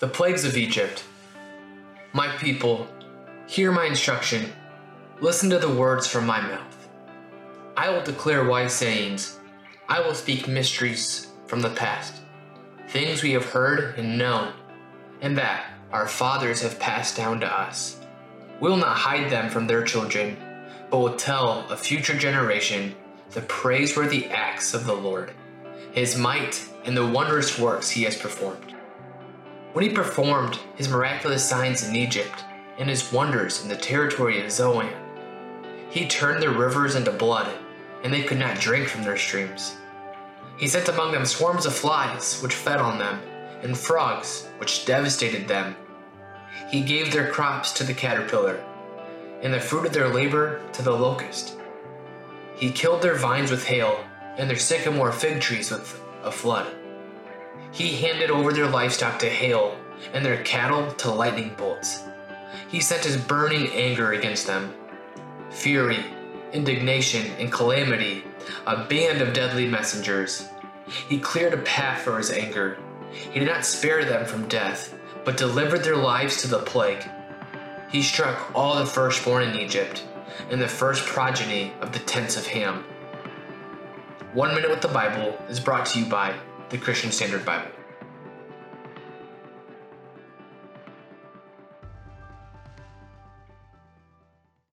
The plagues of Egypt. My people, hear my instruction. Listen to the words from my mouth. I will declare wise sayings. I will speak mysteries from the past, things we have heard and known, and that our fathers have passed down to us. We will not hide them from their children, but will tell a future generation the praiseworthy acts of the Lord, his might, and the wondrous works he has performed when he performed his miraculous signs in Egypt and his wonders in the territory of Zoan. He turned their rivers into blood, and they could not drink from their streams. He sent among them swarms of flies, which fed on them, and frogs, which devastated them. He gave their crops to the caterpillar, and the fruit of their labor to the locust. He killed their vines with hail, and their sycamore fig trees with a flood. He handed over their livestock to hail and their cattle to lightning bolts. He sent his burning anger against them. Fury, indignation, and calamity, a band of deadly messengers. He cleared a path for his anger. He did not spare them from death, but delivered their lives to the plague. He struck all the firstborn in Egypt, and the first progeny of the tents of Ham. One Minute with the Bible is brought to you by the Christian Standard Bible.